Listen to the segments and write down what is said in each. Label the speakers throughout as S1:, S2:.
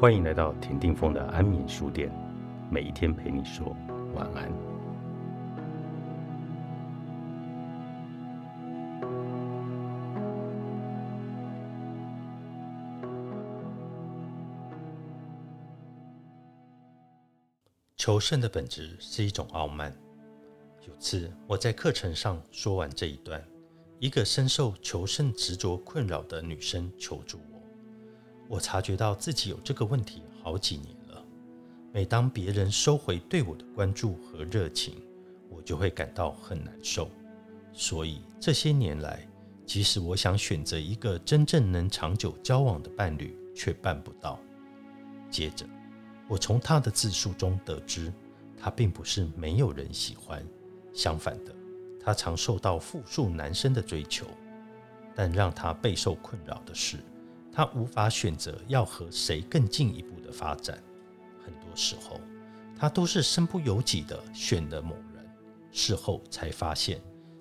S1: 欢迎来到田定峰的安眠书店，每一天陪你说晚安。求胜的本质是一种傲慢。有次我在课程上说完这一段，一个深受求胜执着困扰的女生求助我。察觉到自己有这个问题好几年了。每当别人收回对我的关注和热情，我就会感到很难受。所以这些年来，即使我想选择一个真正能长久交往的伴侣，却办不到。接着。我从他的自述中得知，他并不是没有人喜欢，相反的，他常受到复数男生的追求。但让他备受困扰的是，他无法选择要和谁更进一步的发展。很多时候，他都是身不由己的选了某人，事后才发现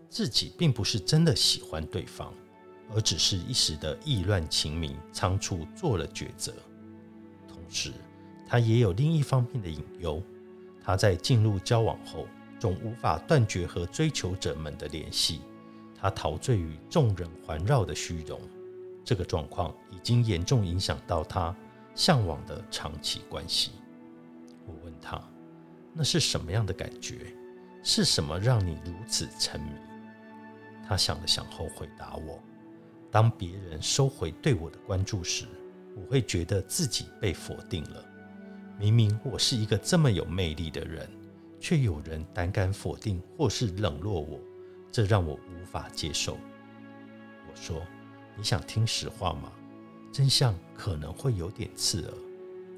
S1: 自己并不是真的喜欢对方，而只是一时的意乱情迷，仓促做了抉择。同时，他也有另一方面的隐忧，他在进入交往后，总无法断绝和追求者们的联系，他陶醉于众人环绕的虚荣，这个状况已经严重影响到他向往的长期关系。我问他，那是什么样的感觉？是什么让你如此沉迷？他想了想后回答我：当别人收回对我的关注时，我会觉得自己被否定了。明明我是一个这么有魅力的人，却有人胆敢否定或是冷落我，这让我无法接受。我说：“你想听实话吗？真相可能会有点刺耳，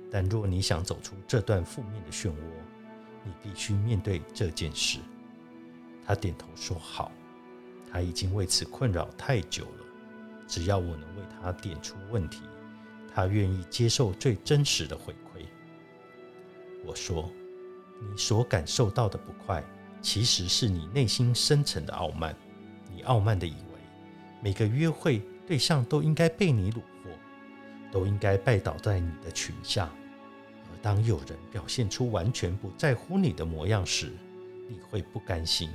S1: 但若你想走出这段负面的漩涡，你必须面对这件事。”他点头说：“好。”他已经为此困扰太久了。只要我能为他点出问题，他愿意接受最真实的回馈。我说：“你所感受到的不快，其实是你内心深层的傲慢。你傲慢的以为，每个约会对象都应该被你虏获，都应该拜倒在你的裙下。而当有人表现出完全不在乎你的模样时，你会不甘心，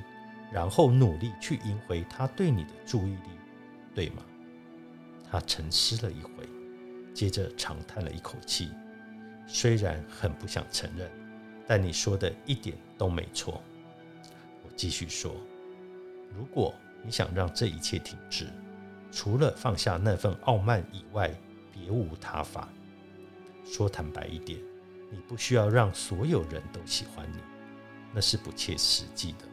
S1: 然后努力去赢回他对你的注意力，对吗？”他沉思了一会，接着长叹了一口气。虽然很不想承认，但你说的一点都没错。我继续说：如果你想让这一切停止，除了放下那份傲慢以外，别无他法。说坦白一点，你不需要让所有人都喜欢你，那是不切实际的。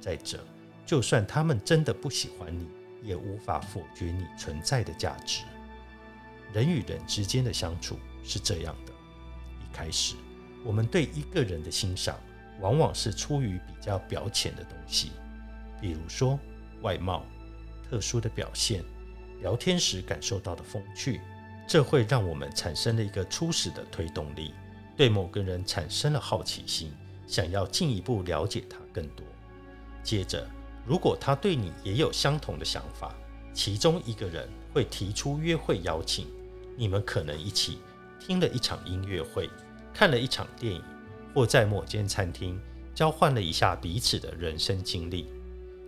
S1: 再者，就算他们真的不喜欢你，也无法否决你存在的价值。人与人之间的相处是这样的。一开始，我们对一个人的欣赏，往往是出于比较表浅的东西，比如说外貌、特殊的表现、聊天时感受到的风趣，这会让我们产生了一个初始的推动力，对某个人产生了好奇心，想要进一步了解他更多。接着，如果他对你也有相同的想法，其中一个人会提出约会邀请，你们可能一起听了一场音乐会。看了一场电影，或在某间餐厅交换了一下彼此的人生经历。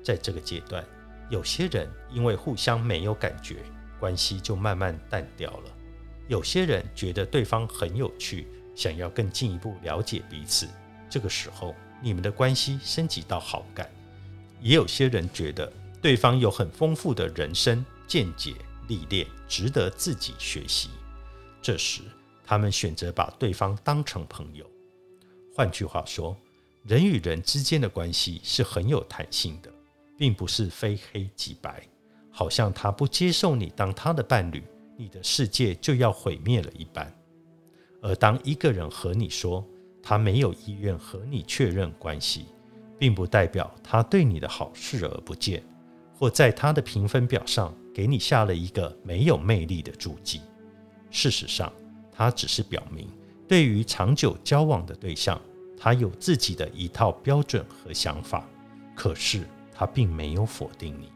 S1: 在这个阶段，有些人因为互相没有感觉，关系就慢慢淡掉了；有些人觉得对方很有趣，想要更进一步了解彼此。这个时候，你们的关系升级到好感；也有些人觉得对方有很丰富的人生见解、历练，值得自己学习。这时，他们选择把对方当成朋友。换句话说，人与人之间的关系是很有弹性的，并不是非黑即白。好像他不接受你当他的伴侣，你的世界就要毁灭了一般。而当一个人和你说他没有意愿和你确认关系，并不代表他对你的好视而不见，或在他的评分表上给你下了一个没有魅力的注记。事实上，他只是表明，对于长久交往的对象，他有自己的一套标准和想法。可是他并没有否定你。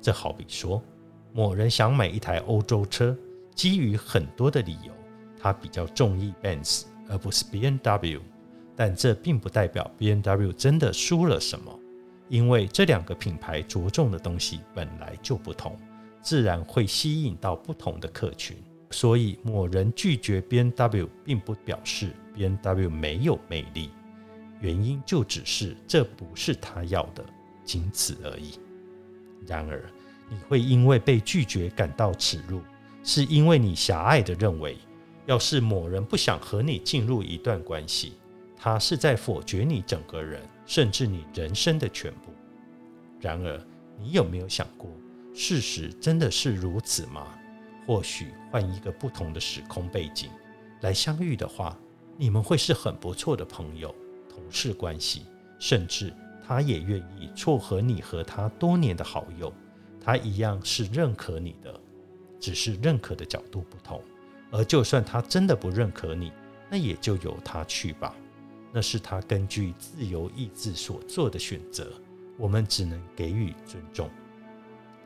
S1: 这好比说，某人想买一台欧洲车，基于很多的理由，他比较中意 Benz 而不是 B N W，但这并不代表 B N W 真的输了什么，因为这两个品牌着重的东西本来就不同，自然会吸引到不同的客群。所以某人拒绝 B N W，并不表示 B N W 没有魅力，原因就只是这不是他要的，仅此而已。然而，你会因为被拒绝感到耻辱，是因为你狭隘的认为，要是某人不想和你进入一段关系，他是在否决你整个人，甚至你人生的全部。然而，你有没有想过，事实真的是如此吗？或许换一个不同的时空背景来相遇的话，你们会是很不错的朋友、同事关系，甚至他也愿意撮合你和他多年的好友。他一样是认可你的，只是认可的角度不同。而就算他真的不认可你，那也就由他去吧，那是他根据自由意志所做的选择，我们只能给予尊重。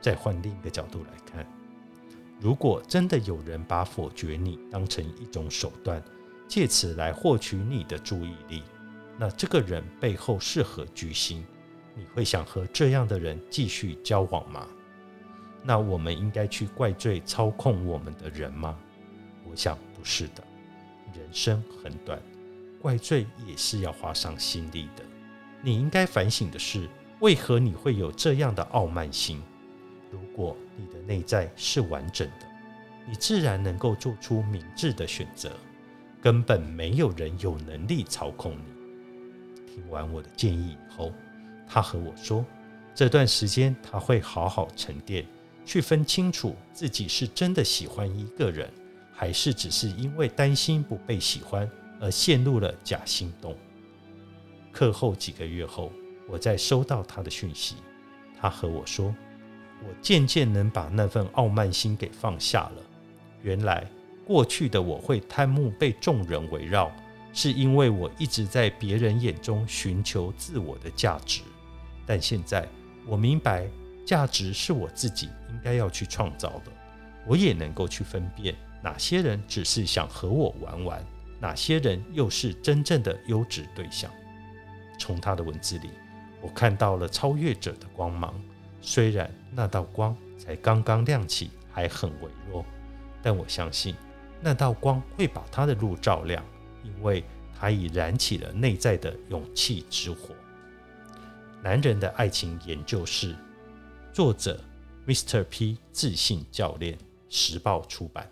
S1: 再换另一个角度来看，如果真的有人把否决你当成一种手段，借此来获取你的注意力，那这个人背后是何居心？你会想和这样的人继续交往吗？那我们应该去怪罪操控我们的人吗？我想不是的。人生很短，怪罪也是要花上心力的。你应该反省的是，为何你会有这样的傲慢心？如果你的内在是完整的，你自然能够做出明智的选择。根本没有人有能力操控你。听完我的建议以后，他和我说，这段时间他会好好沉淀。去分清楚自己是真的喜欢一个人，还是只是因为担心不被喜欢而陷入了假心动。课后几个月后，我再收到他的讯息，他和我说：“我渐渐能把那份傲慢心给放下了。原来过去的我会贪慕被众人围绕，是因为我一直在别人眼中寻求自我的价值。但现在我明白。”价值是我自己应该要去创造的，我也能够去分辨哪些人只是想和我玩玩，哪些人又是真正的优质对象。从他的文字里，我看到了超越者的光芒。虽然那道光才刚刚亮起，还很微弱，但我相信那道光会把他的路照亮，因为他已燃起了内在的勇气之火。男人的爱情研究室。作者：Mr. P，自信教练，时报出版。